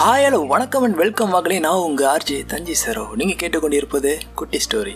Hi hello வணக்கம் and welcome மகளே நான் உங்கள் ஆர்ஜே தஞ்சி சரோ. நீங்கள் கேட்டுக்கொண்டிருப்பது குட்டி ஸ்டோரி.